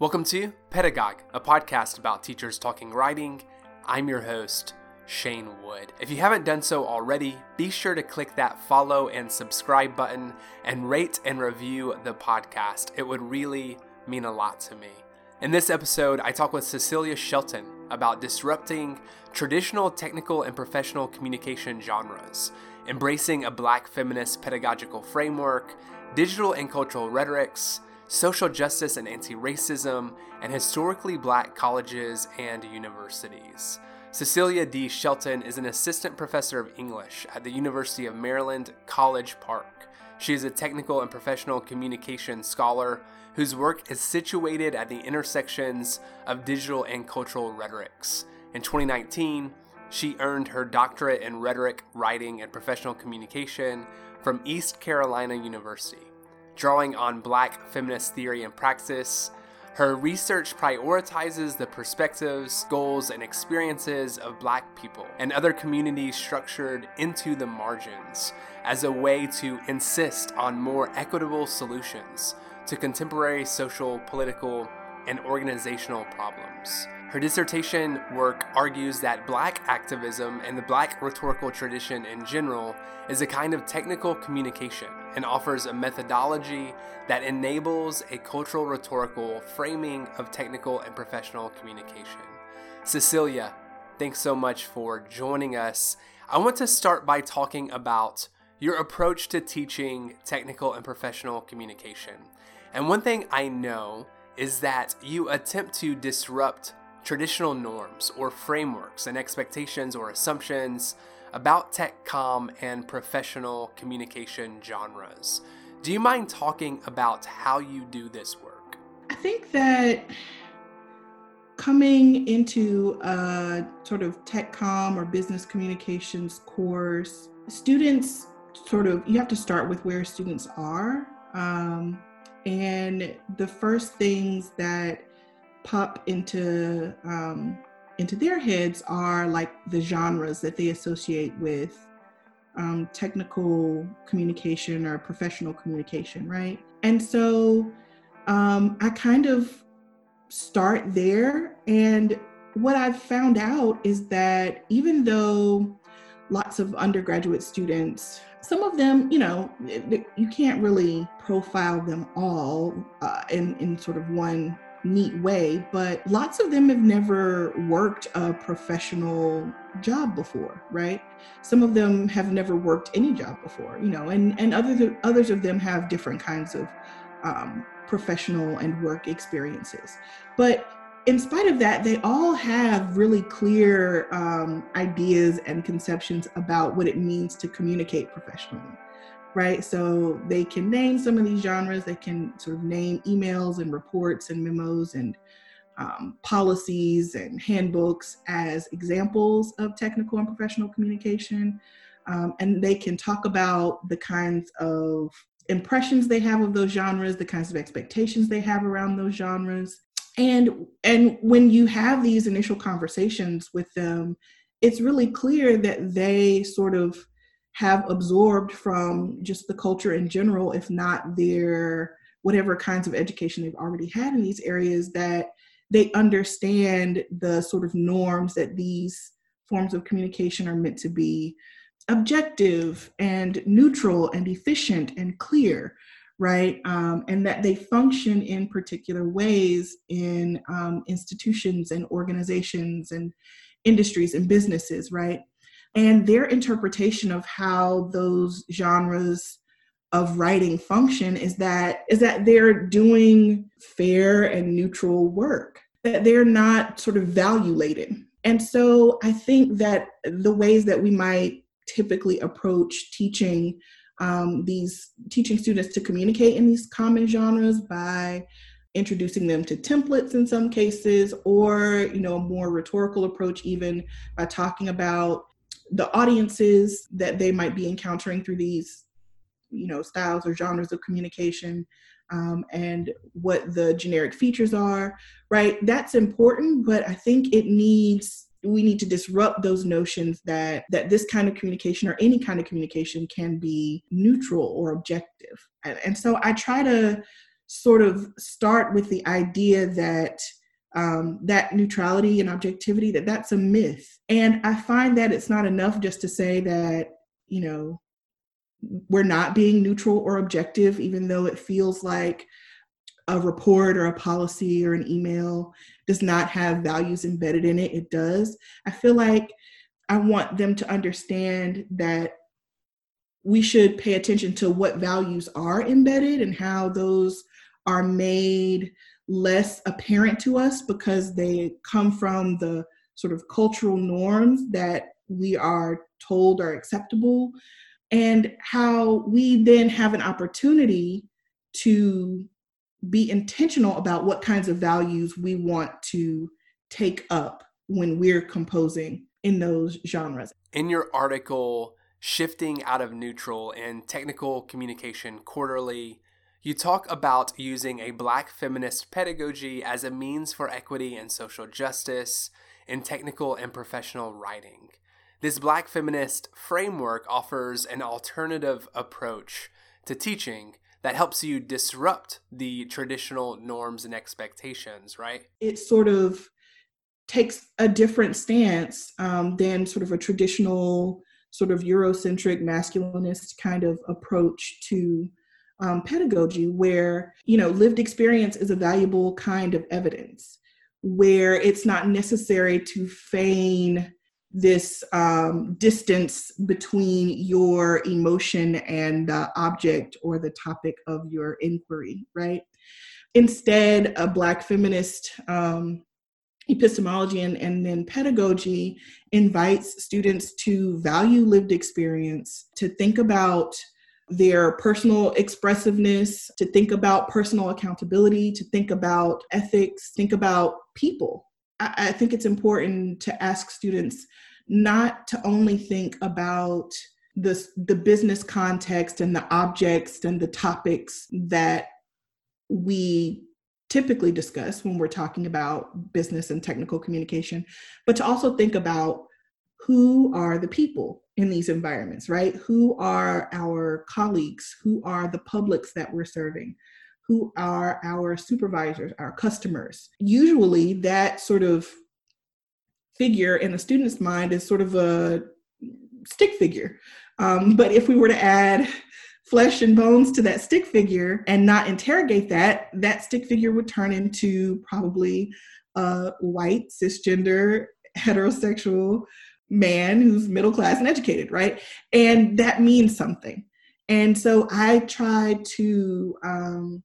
Welcome to Pedagogue, a podcast about teachers talking writing. I'm your host, Shane Wood. If you haven't done so already, be sure to click that follow and subscribe button and rate and review the podcast. It would really mean a lot to me. In this episode, I talk with Cecilia Shelton about disrupting traditional technical and professional communication genres, embracing a black feminist pedagogical framework, digital and cultural rhetorics, social justice and anti racism, and historically black colleges and universities. Cecilia D. Shelton is an assistant professor of English at the University of Maryland, College Park. She is a technical and professional communication scholar whose work is situated at the intersections of digital and cultural rhetorics. In 2019, she earned her doctorate in rhetoric, writing, and professional communication from East Carolina University drawing on black feminist theory and praxis. Her research prioritizes the perspectives, goals, and experiences of black people and other communities structured into the margins as a way to insist on more equitable solutions to contemporary social, political, and organizational problems. Her dissertation work argues that black activism and the black rhetorical tradition in general is a kind of technical communication and offers a methodology that enables a cultural rhetorical framing of technical and professional communication. Cecilia, thanks so much for joining us. I want to start by talking about your approach to teaching technical and professional communication. And one thing I know is that you attempt to disrupt traditional norms or frameworks and expectations or assumptions about tech com and professional communication genres. Do you mind talking about how you do this work? I think that coming into a sort of tech com or business communications course, students sort of, you have to start with where students are. Um, and the first things that pop into um, into their heads are like the genres that they associate with um, technical communication or professional communication, right? And so um, I kind of start there. And what I've found out is that even though lots of undergraduate students, some of them, you know, you can't really profile them all uh, in, in sort of one neat way, but lots of them have never worked a professional job before, right? Some of them have never worked any job before, you know, and and others others of them have different kinds of um, professional and work experiences. But in spite of that, they all have really clear um, ideas and conceptions about what it means to communicate professionally right? So they can name some of these genres, they can sort of name emails and reports and memos and um, policies and handbooks as examples of technical and professional communication. Um, and they can talk about the kinds of impressions they have of those genres, the kinds of expectations they have around those genres. And and when you have these initial conversations with them, it's really clear that they sort of have absorbed from just the culture in general, if not their whatever kinds of education they've already had in these areas, that they understand the sort of norms that these forms of communication are meant to be objective and neutral and efficient and clear right? Um, and that they function in particular ways in um, institutions and organizations and industries and businesses right and their interpretation of how those genres of writing function is that is that they're doing fair and neutral work that they're not sort of valulated and so i think that the ways that we might typically approach teaching um, these teaching students to communicate in these common genres by introducing them to templates in some cases or you know a more rhetorical approach even by talking about the audiences that they might be encountering through these you know styles or genres of communication um, and what the generic features are right? That's important but i think it needs we need to disrupt those notions that that this kind of communication or any kind of communication can be neutral or objective. And, and so i try to sort of start with the idea that um, that neutrality and objectivity that that's a myth. And i find that it's not enough just to say that you know we're not being neutral or objective even though it feels like a report or a policy or an email does not have values embedded in it. It does. I feel like i want them to understand that we should pay attention to what values are embedded and how those are made less apparent to us because they come from the sort of cultural norms that we are told are acceptable, and how we then have an opportunity to be intentional about what kinds of values we want to take up when we're composing in those genres. In your article, Shifting Out of Neutral and Technical Communication Quarterly, you talk about using a black feminist pedagogy as a means for equity and social justice in technical and professional writing. This black feminist framework offers an alternative approach to teaching that helps you disrupt the traditional norms and expectations, right? It sort of takes a different stance um, than sort of a traditional, sort of Eurocentric, masculinist kind of approach to um, pedagogy where you know lived experience is a valuable kind of evidence where it's not necessary to feign this um, distance between your emotion and the object or the topic of your inquiry right? Instead a black feminist um, epistemology and, and then pedagogy invites students to value lived experience to think about their personal expressiveness, to think about personal accountability, to think about ethics, think about people. I, I think it's important to ask students not to only think about the, the business context and the objects and the topics that we typically discuss when we're talking about business and technical communication, but to also think about who are the people in these environments, right? Who are our colleagues? Who are the publics that we're serving? Who are our supervisors, our customers? Usually, that sort of figure in a student's mind is sort of a stick figure. Um, but if we were to add flesh and bones to that stick figure and not interrogate that, that stick figure would turn into probably a white, cisgender, heterosexual man who's middle class and educated, right? And that means something. And so I try to um,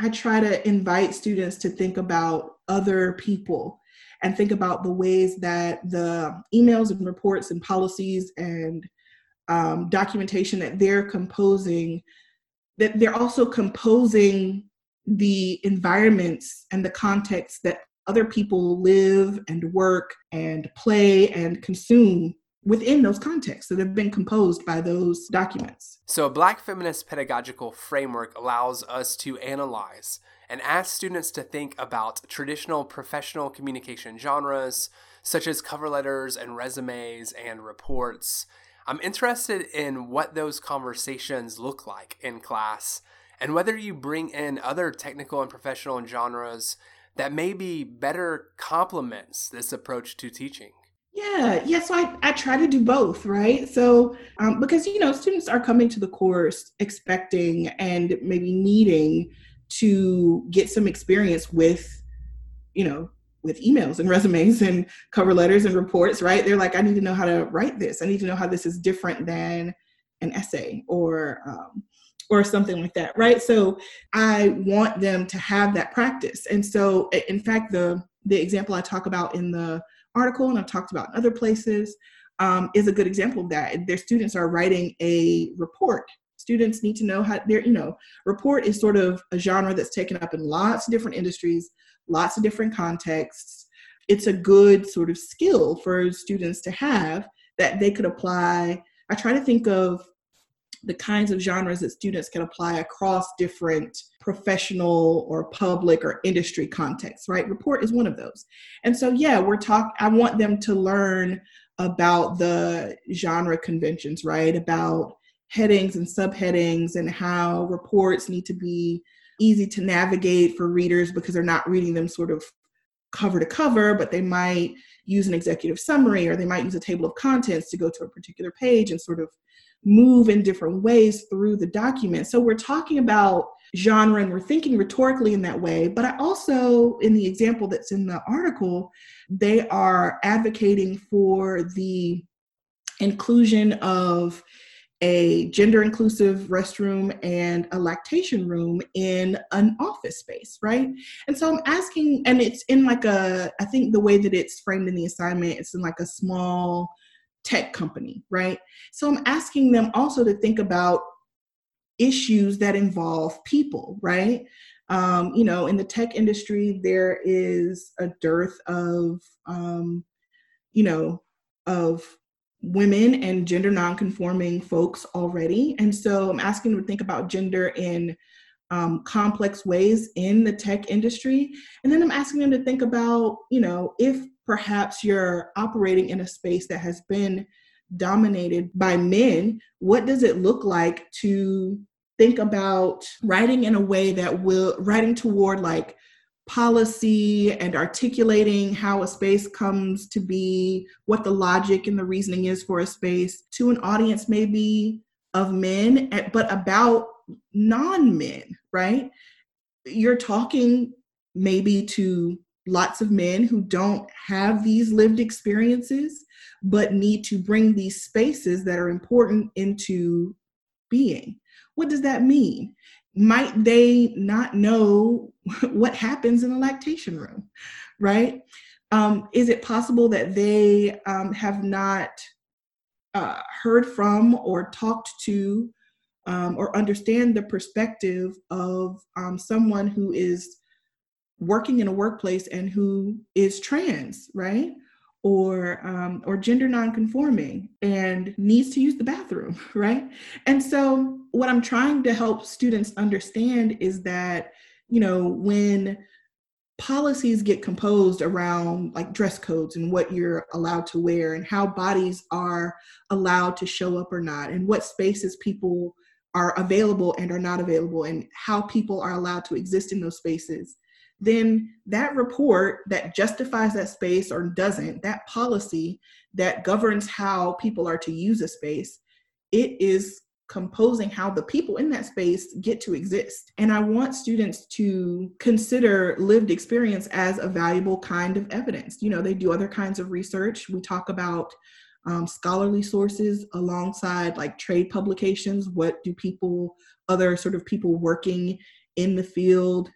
I try to invite students to think about other people and think about the ways that the emails and reports and policies and um, documentation that they're composing that they're also composing the environments and the context that other people live and work and play and consume within those contexts that have been composed by those documents. So, a Black feminist pedagogical framework allows us to analyze and ask students to think about traditional professional communication genres, such as cover letters and resumes and reports. I'm interested in what those conversations look like in class and whether you bring in other technical and professional genres that maybe better complements this approach to teaching? Yeah, yeah. So I, I try to do both, right? So um, because you know students are coming to the course expecting and maybe needing to get some experience with, you know, with emails and resumes and cover letters and reports, right? They're like, I need to know how to write this. I need to know how this is different than an essay or um, or something like that, right? So I want them to have that practice. And so, in fact, the the example I talk about in the article and I've talked about in other places um, is a good example of that. Their students are writing a report. Students need to know how their, you know, report is sort of a genre that's taken up in lots of different industries, lots of different contexts. It's a good sort of skill for students to have that they could apply. I try to think of the kinds of genres that students can apply across different professional or public or industry contexts, right? Report is one of those. And so, yeah, we're talking, I want them to learn about the genre conventions, right? About headings and subheadings and how reports need to be easy to navigate for readers because they're not reading them sort of cover to cover, but they might use an executive summary or they might use a table of contents to go to a particular page and sort of move in different ways through the document. So we're talking about genre and we're thinking rhetorically in that way. But I also, in the example that's in the article, they are advocating for the inclusion of a gender inclusive restroom and a lactation room in an office space, right? And so I'm asking, and it's in like a, I think the way that it's framed in the assignment, it's in like a small tech company, right? So I'm asking them also to think about issues that involve people, right? Um, you know, in the tech industry, there is a dearth of, um, you know, of women and gender nonconforming folks already. And so I'm asking them to think about gender in um, complex ways in the tech industry. And then I'm asking them to think about, you know, if perhaps you're operating in a space that has been dominated by men, what does it look like to think about writing in a way that will, writing toward like policy and articulating how a space comes to be, what the logic and the reasoning is for a space to an audience maybe of men, eh, but about non men, right? You're talking maybe to lots of men who don't have these lived experiences, but need to bring these spaces that are important into being. What does that mean? Might they not know what happens in a lactation room, right? Um, is it possible that they um, have not uh, heard from or talked to um, or understand the perspective of um, someone who is working in a workplace and who is trans, right? Or um, or gender nonconforming and needs to use the bathroom, right? And so what I'm trying to help students understand is that you know, when policies get composed around like dress codes and what you're allowed to wear and how bodies are allowed to show up or not and what spaces people are available and are not available and how people are allowed to exist in those spaces then that report that justifies that space or doesn't that policy that governs how people are to use a space it is composing how the people in that space get to exist. And I want students to consider lived experience as a valuable kind of evidence. You know, they do other kinds of research. We talk about um, scholarly sources alongside like trade publications. What do people, other sort of people working in the field,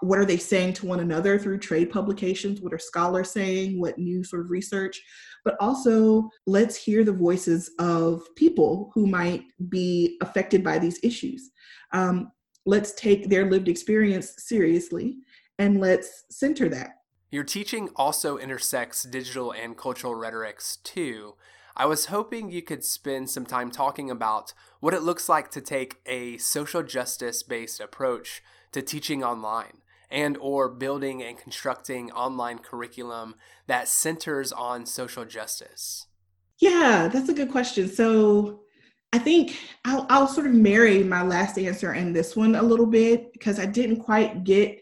what are they saying to one another through trade publications? What are scholars saying? What new sort of research? But also, let's hear the voices of people who might be affected by these issues. Um, let's take their lived experience seriously and let's center that. Your teaching also intersects digital and cultural rhetorics too. I was hoping you could spend some time talking about what it looks like to take a social justice based approach to teaching online and or building and constructing online curriculum that centers on social justice? Yeah, that's a good question. So I think I'll, I'll sort of marry my last answer and this one a little bit because I didn't quite get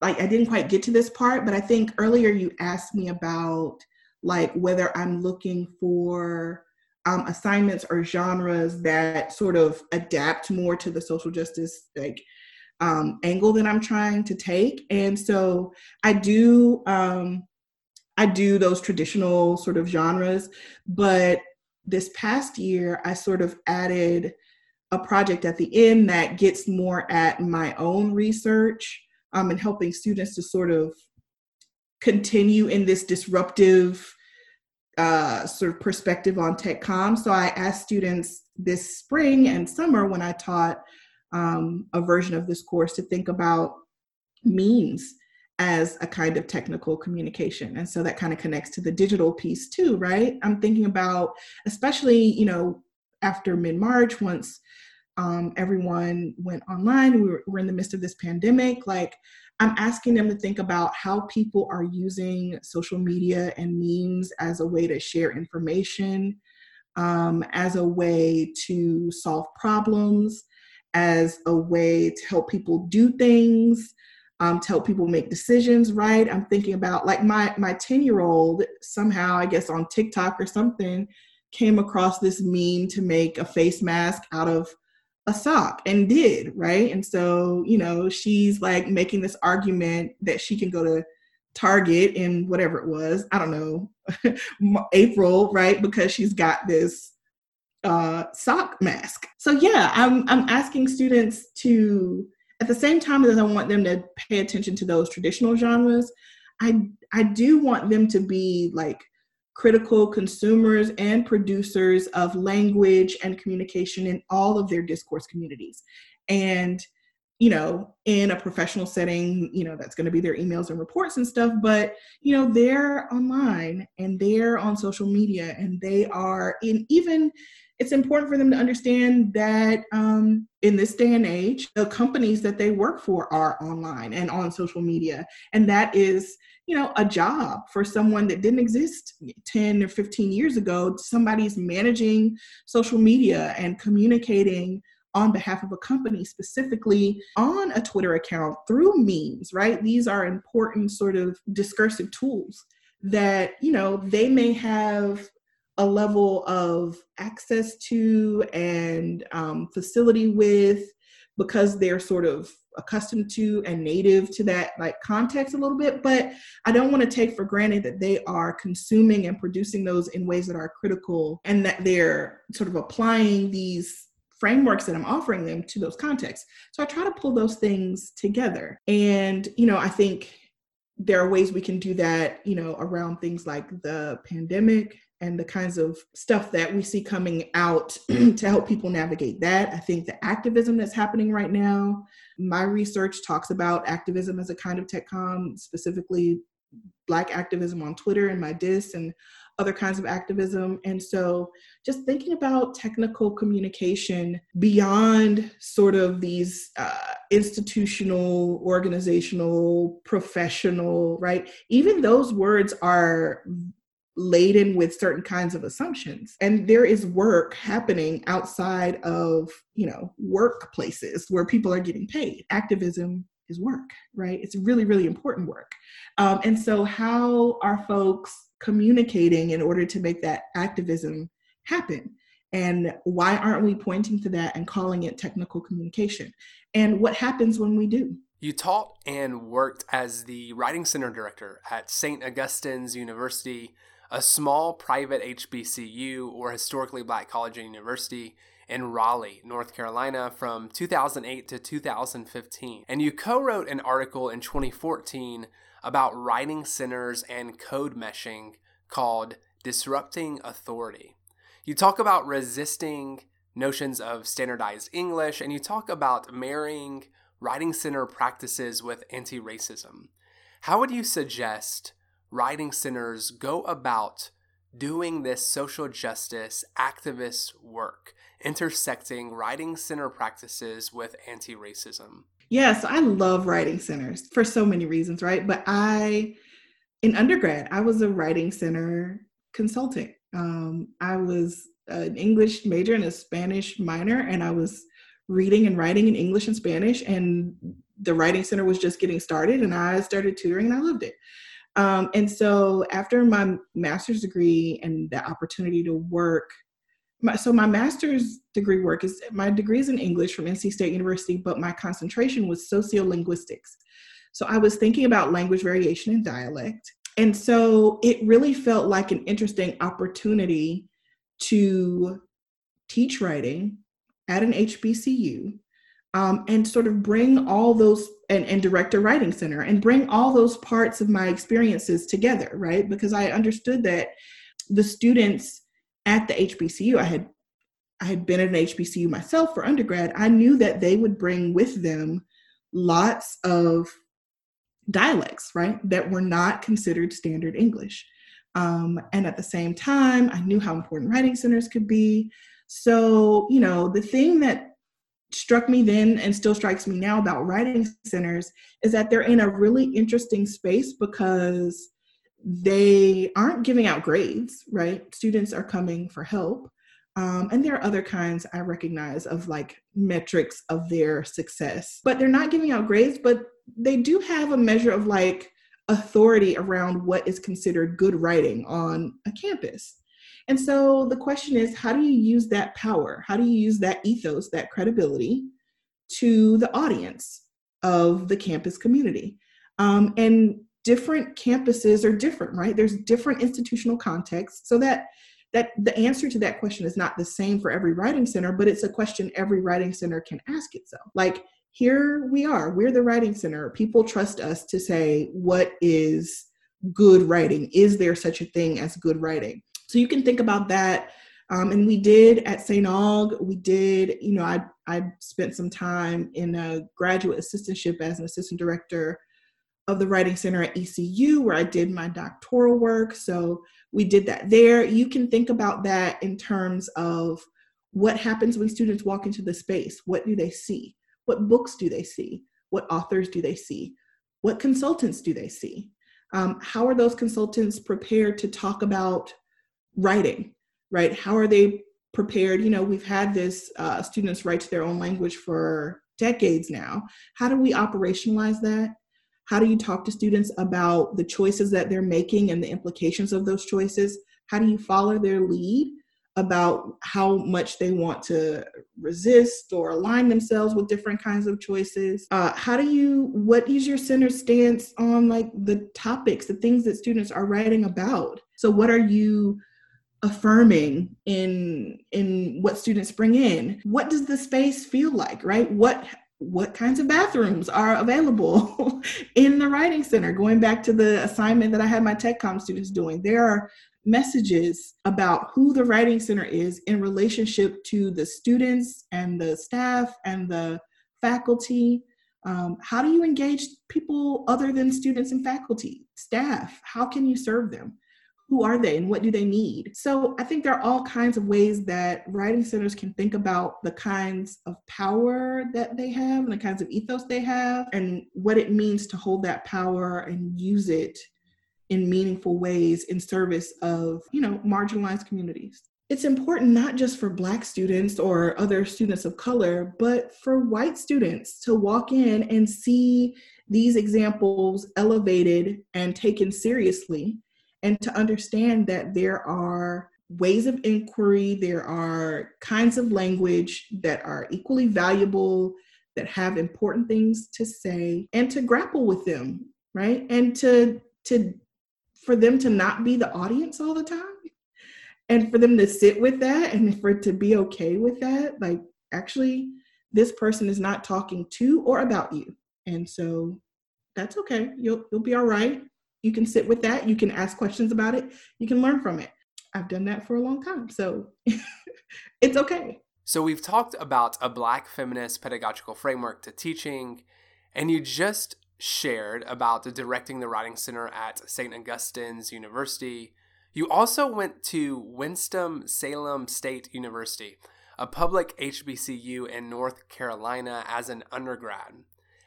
like I didn't quite get to this part, but I think earlier you asked me about like whether I'm looking for um, assignments or genres that sort of adapt more to the social justice like um, angle that I'm trying to take. And so I do um, I do those traditional sort of genres, but this past year I sort of added a project at the end that gets more at my own research um, and helping students to sort of continue in this disruptive uh, sort of perspective on tech com. So I asked students this spring and summer when I taught um, a version of this course to think about memes as a kind of technical communication. And so that kind of connects to the digital piece too, right? I'm thinking about, especially, you know, after mid March, once um, everyone went online, we were, we're in the midst of this pandemic, like, I'm asking them to think about how people are using social media and memes as a way to share information, um, as a way to solve problems, as a way to help people do things, um, to help people make decisions right. I'm thinking about like my my 10 year old somehow, I guess on TikTok or something, came across this meme to make a face mask out of a sock and did right and so you know she's like making this argument that she can go to target in whatever it was i don't know april right because she's got this uh sock mask so yeah i'm i'm asking students to at the same time as I want them to pay attention to those traditional genres, I I do want them to be like critical consumers and producers of language and communication in all of their discourse communities. And you know, in a professional setting, you know, that's going to be their emails and reports and stuff, but you know, they're online and they're on social media and they are in even it's important for them to understand that um, in this day and age, the companies that they work for are online and on social media. And that is, you know, a job for someone that didn't exist 10 or 15 years ago. Somebody's managing social media and communicating on behalf of a company, specifically on a Twitter account through memes, right? These are important sort of discursive tools that, you know, they may have a level of access to and um, facility with because they're sort of accustomed to and native to that like context a little bit but i don't want to take for granted that they are consuming and producing those in ways that are critical and that they're sort of applying these frameworks that i'm offering them to those contexts. So i try to pull those things together. And you know i think there are ways we can do that you know around things like the pandemic and the kinds of stuff that we see coming out to help people navigate that. I think the activism that's happening right now, my research talks about activism as a kind of tech com, specifically Black activism on Twitter and my dis and other kinds of activism. And so just thinking about technical communication beyond sort of these uh, institutional, organizational, professional, right? Even those words are laden with certain kinds of assumptions. And there is work happening outside of you know workplaces where people are getting paid. Activism is work right? It's really really important work. Um, and so how are folks communicating in order to make that activism happen? And why aren't we pointing to that and calling it technical communication? And what happens when we do? You taught and worked as the writing center director at St. Augustine's University a small private HBCU or historically black college and university in Raleigh, North Carolina from 2008 to 2015. And you co wrote an article in 2014 about writing centers and code meshing called Disrupting Authority. You talk about resisting notions of standardized English and you talk about marrying writing center practices with anti racism. How would you suggest writing centers go about doing this social justice activist work, intersecting writing center practices with anti racism? Yes, I love writing centers for so many reasons, right? But I, in undergrad, I was a writing center consultant. Um, I was an English major and a Spanish minor, and I was reading and writing in English and Spanish. And the writing center was just getting started, and I started tutoring, and I loved it. Um, and so after my master's degree and the opportunity to work, my, so my master's degree work is my degree is in English from NC State University, but my concentration was sociolinguistics. So I was thinking about language variation and dialect. And so it really felt like an interesting opportunity to teach writing at an HBCU um, and sort of bring all those and, and direct a writing center and bring all those parts of my experiences together, right? Because I understood that the students at the HBCU, I had I had been at an HBCU myself for undergrad, I knew that they would bring with them lots of dialects, right, that were not considered standard English. Um, and at the same time, I knew how important writing centers could be. So, you know, the thing that struck me then and still strikes me now about writing centers is that they're in a really interesting space because they aren't giving out grades, right? Students are coming for help. Um, and there are other kinds I recognize of like metrics of their success, but they're not giving out grades, but they do have a measure of like authority around what is considered good writing on a campus. And so the question is how do you use that power? How do you use that ethos, that credibility to the audience of the campus community? Um, and different campuses are different, right? There's different institutional contexts. So that that the answer to that question is not the same for every writing center, but it's a question every writing center can ask itself. Like here we are, we're the writing center. People trust us to say what is good writing. Is there such a thing as good writing? So you can think about that. Um, and we did at St. Aug, we did, you know, I, I spent some time in a graduate assistantship as an assistant director of the Writing Center at ECU, where I did my doctoral work. So we did that there. You can think about that in terms of what happens when students walk into the space. What do they see? What books do they see? What authors do they see? What consultants do they see? Um, how are those consultants prepared to talk about writing, right? How are they prepared? You know, we've had this uh, students right to their own language for decades now. How do we operationalize that? How do you talk to students about the choices that they're making and the implications of those choices? How do you follow their lead about how much they want to resist or align themselves with different kinds of choices? Uh, how do you, what is your center stance on like the topics, the things that students are writing about? So, what are you? Affirming in in what students bring in. What does the space feel like right? What what kinds of bathrooms are available in the writing center? Going back to the assignment that i had my tech com students doing there are messages about who the writing center is in relationship to the students and the staff and the faculty. Um, how do you engage people other than students and faculty staff? How can you serve them who are they and what do they need? So I think there are all kinds of ways that writing centers can think about the kinds of power that they have and the kinds of ethos they have and what it means to hold that power and use it in meaningful ways in service of, you know, marginalized communities. It's important not just for Black students or other students of color, but for white students to walk in and see these examples elevated and taken seriously and to understand that there are ways of inquiry, there are kinds of language that are equally valuable, that have important things to say, and to grapple with them, right? And to to for them to not be the audience all the time and for them to sit with that and for to be okay with that like actually this person is not talking to or about you. And so that's okay. You'll you'll be all right you can sit with that you can ask questions about it you can learn from it. I've done that for a long time so it's okay. So we've talked about a black feminist pedagogical framework to teaching and you just shared about directing the writing center at st augustine's university. You also went to winston-salem state university a public hbcu in north carolina as an undergrad.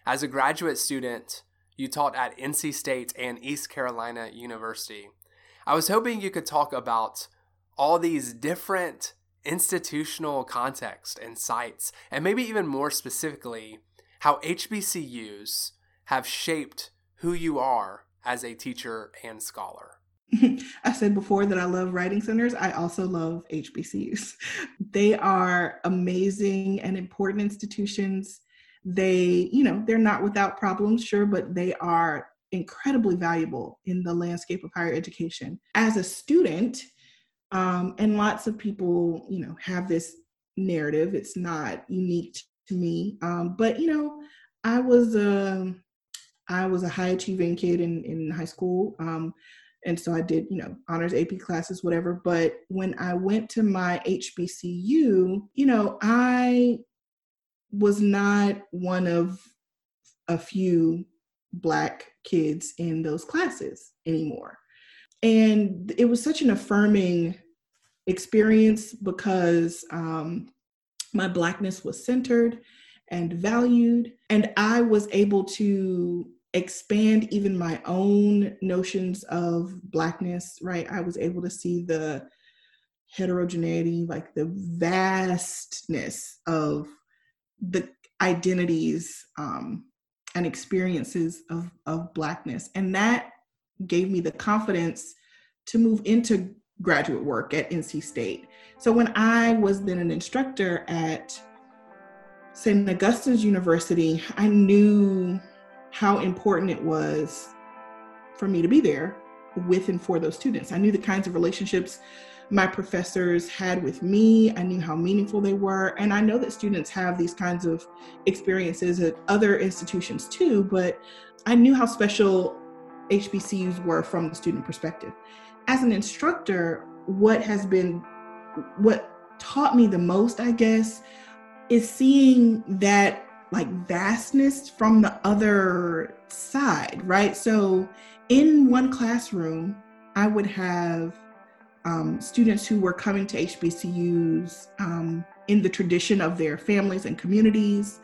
As a graduate student you taught at NC State and East Carolina University. I was hoping you could talk about all these different institutional contexts and sites, and maybe even more specifically, how HBCUs have shaped who you are as a teacher and scholar. I said before that I love writing centers. I also love HBCUs. They are amazing and important institutions they you know they're not without problems sure but they are incredibly valuable in the landscape of higher education. As a student um, and lots of people you know have this narrative it's not unique to me um, but you know i was a um, i was a high achieving kid in, in high school um, and so i did you know honors ap classes whatever but when i went to my hbcu you know i was not one of a few black kids in those classes anymore. And it was such an affirming experience because um, my blackness was centered and valued, and I was able to expand even my own notions of blackness, right? I was able to see the heterogeneity, like the vastness of the identities um, and experiences of, of Blackness. And that gave me the confidence to move into graduate work at NC State. So when I was then an instructor at St. Augustine's University, I knew how important it was for me to be there with and for those students. I knew the kinds of relationships my professors had with me. I knew how meaningful they were. And I know that students have these kinds of experiences at other institutions too, but I knew how special HBCUs were from the student perspective. As an instructor, what has been, what taught me the most, I guess, is seeing that like vastness from the other side, right? So in one classroom, I would have um, students who were coming to HBCUs um, in the tradition of their families and communities,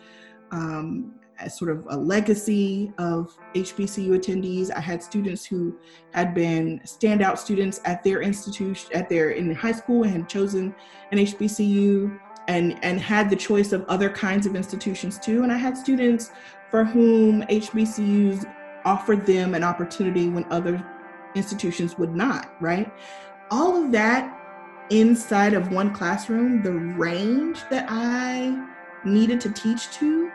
um, as sort of a legacy of HBCU attendees. I had students who had been standout students at their institution, at their in high school, and had chosen an HBCU and and had the choice of other kinds of institutions too. And I had students for whom HBCUs offered them an opportunity when other institutions would not. Right all of that inside of one classroom, the range that I needed to teach to,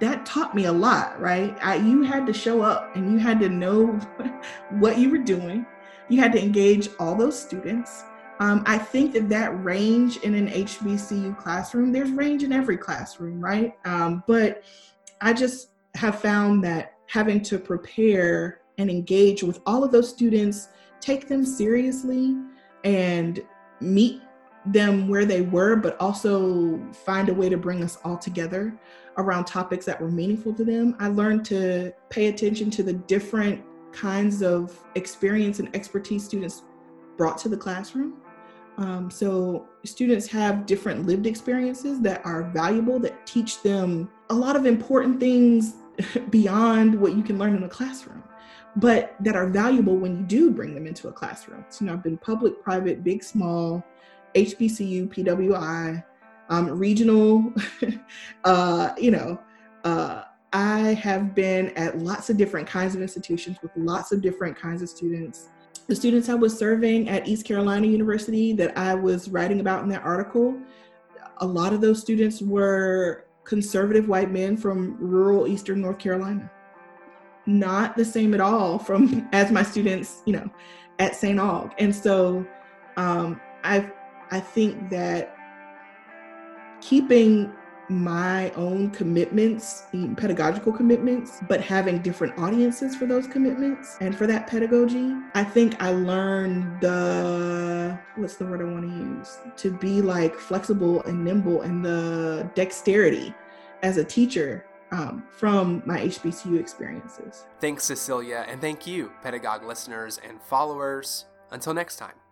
that taught me a lot, right? I, you had to show up and you had to know what you were doing. You had to engage all those students. Um, I think that that range in an HBCU classroom, there's range in every classroom, right? Um, but I just have found that having to prepare and engage with all of those students take them seriously and meet them where they were, but also find a way to bring us all together around topics that were meaningful to them. I learned to pay attention to the different kinds of experience and expertise students brought to the classroom. Um, so students have different lived experiences that are valuable, that teach them a lot of important things beyond what you can learn in a classroom but that are valuable when you do bring them into a classroom. So, you know, I've been public, private, big, small, HBCU, PWI, um, regional, uh, you know, uh, I have been at lots of different kinds of institutions with lots of different kinds of students. The students I was serving at East Carolina University that I was writing about in that article, a lot of those students were conservative white men from rural Eastern North Carolina not the same at all from as my students, you know, at St. Aug. And so um, I I think that keeping my own commitments, pedagogical commitments, but having different audiences for those commitments and for that pedagogy, I think I learned the what's the word I want to use to be like flexible and nimble and the dexterity as a teacher um, from my HBCU experiences. Thanks, Cecilia, and thank you, Pedagogue listeners and followers. Until next time.